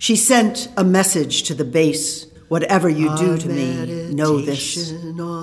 She sent a message to the base Whatever you do to me, know this.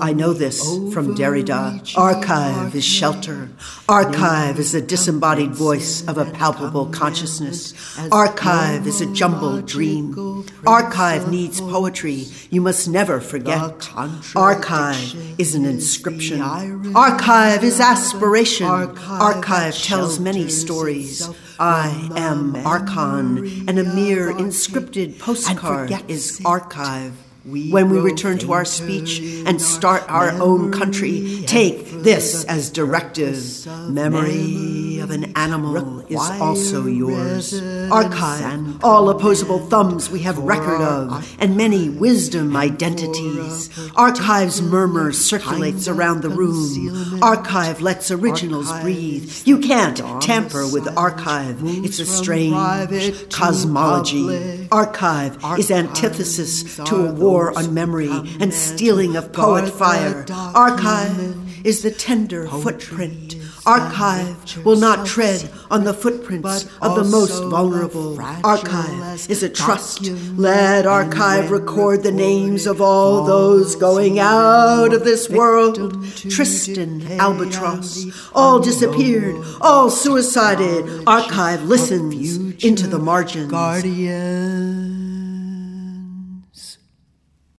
I know this from Derrida. Archive is shelter. Archive is the disembodied voice of a palpable consciousness. Archive is a jumbled dream. Archive needs poetry. You must never forget. Archive is an inscription. Archive is aspiration. Archive tells many stories. I am Archon, and a mere inscripted postcard is archive. When we return to our speech and start our own country, take this as directive. Memory of an animal is also yours. Archive all opposable thumbs we have record of, and many wisdom identities. Archive's murmur circulates around the room. Archive lets originals breathe. You can't tamper with archive. It's a strange cosmology. Archive is antithesis to a war war on memory and stealing of poet fire. Archive is the tender footprint. Archive will not tread on the footprints of the most vulnerable. Archive is a trust. Let archive record the names of all those going out of this world. Tristan, Albatross, all disappeared, all suicided. Archive listens into the margins. Guardian.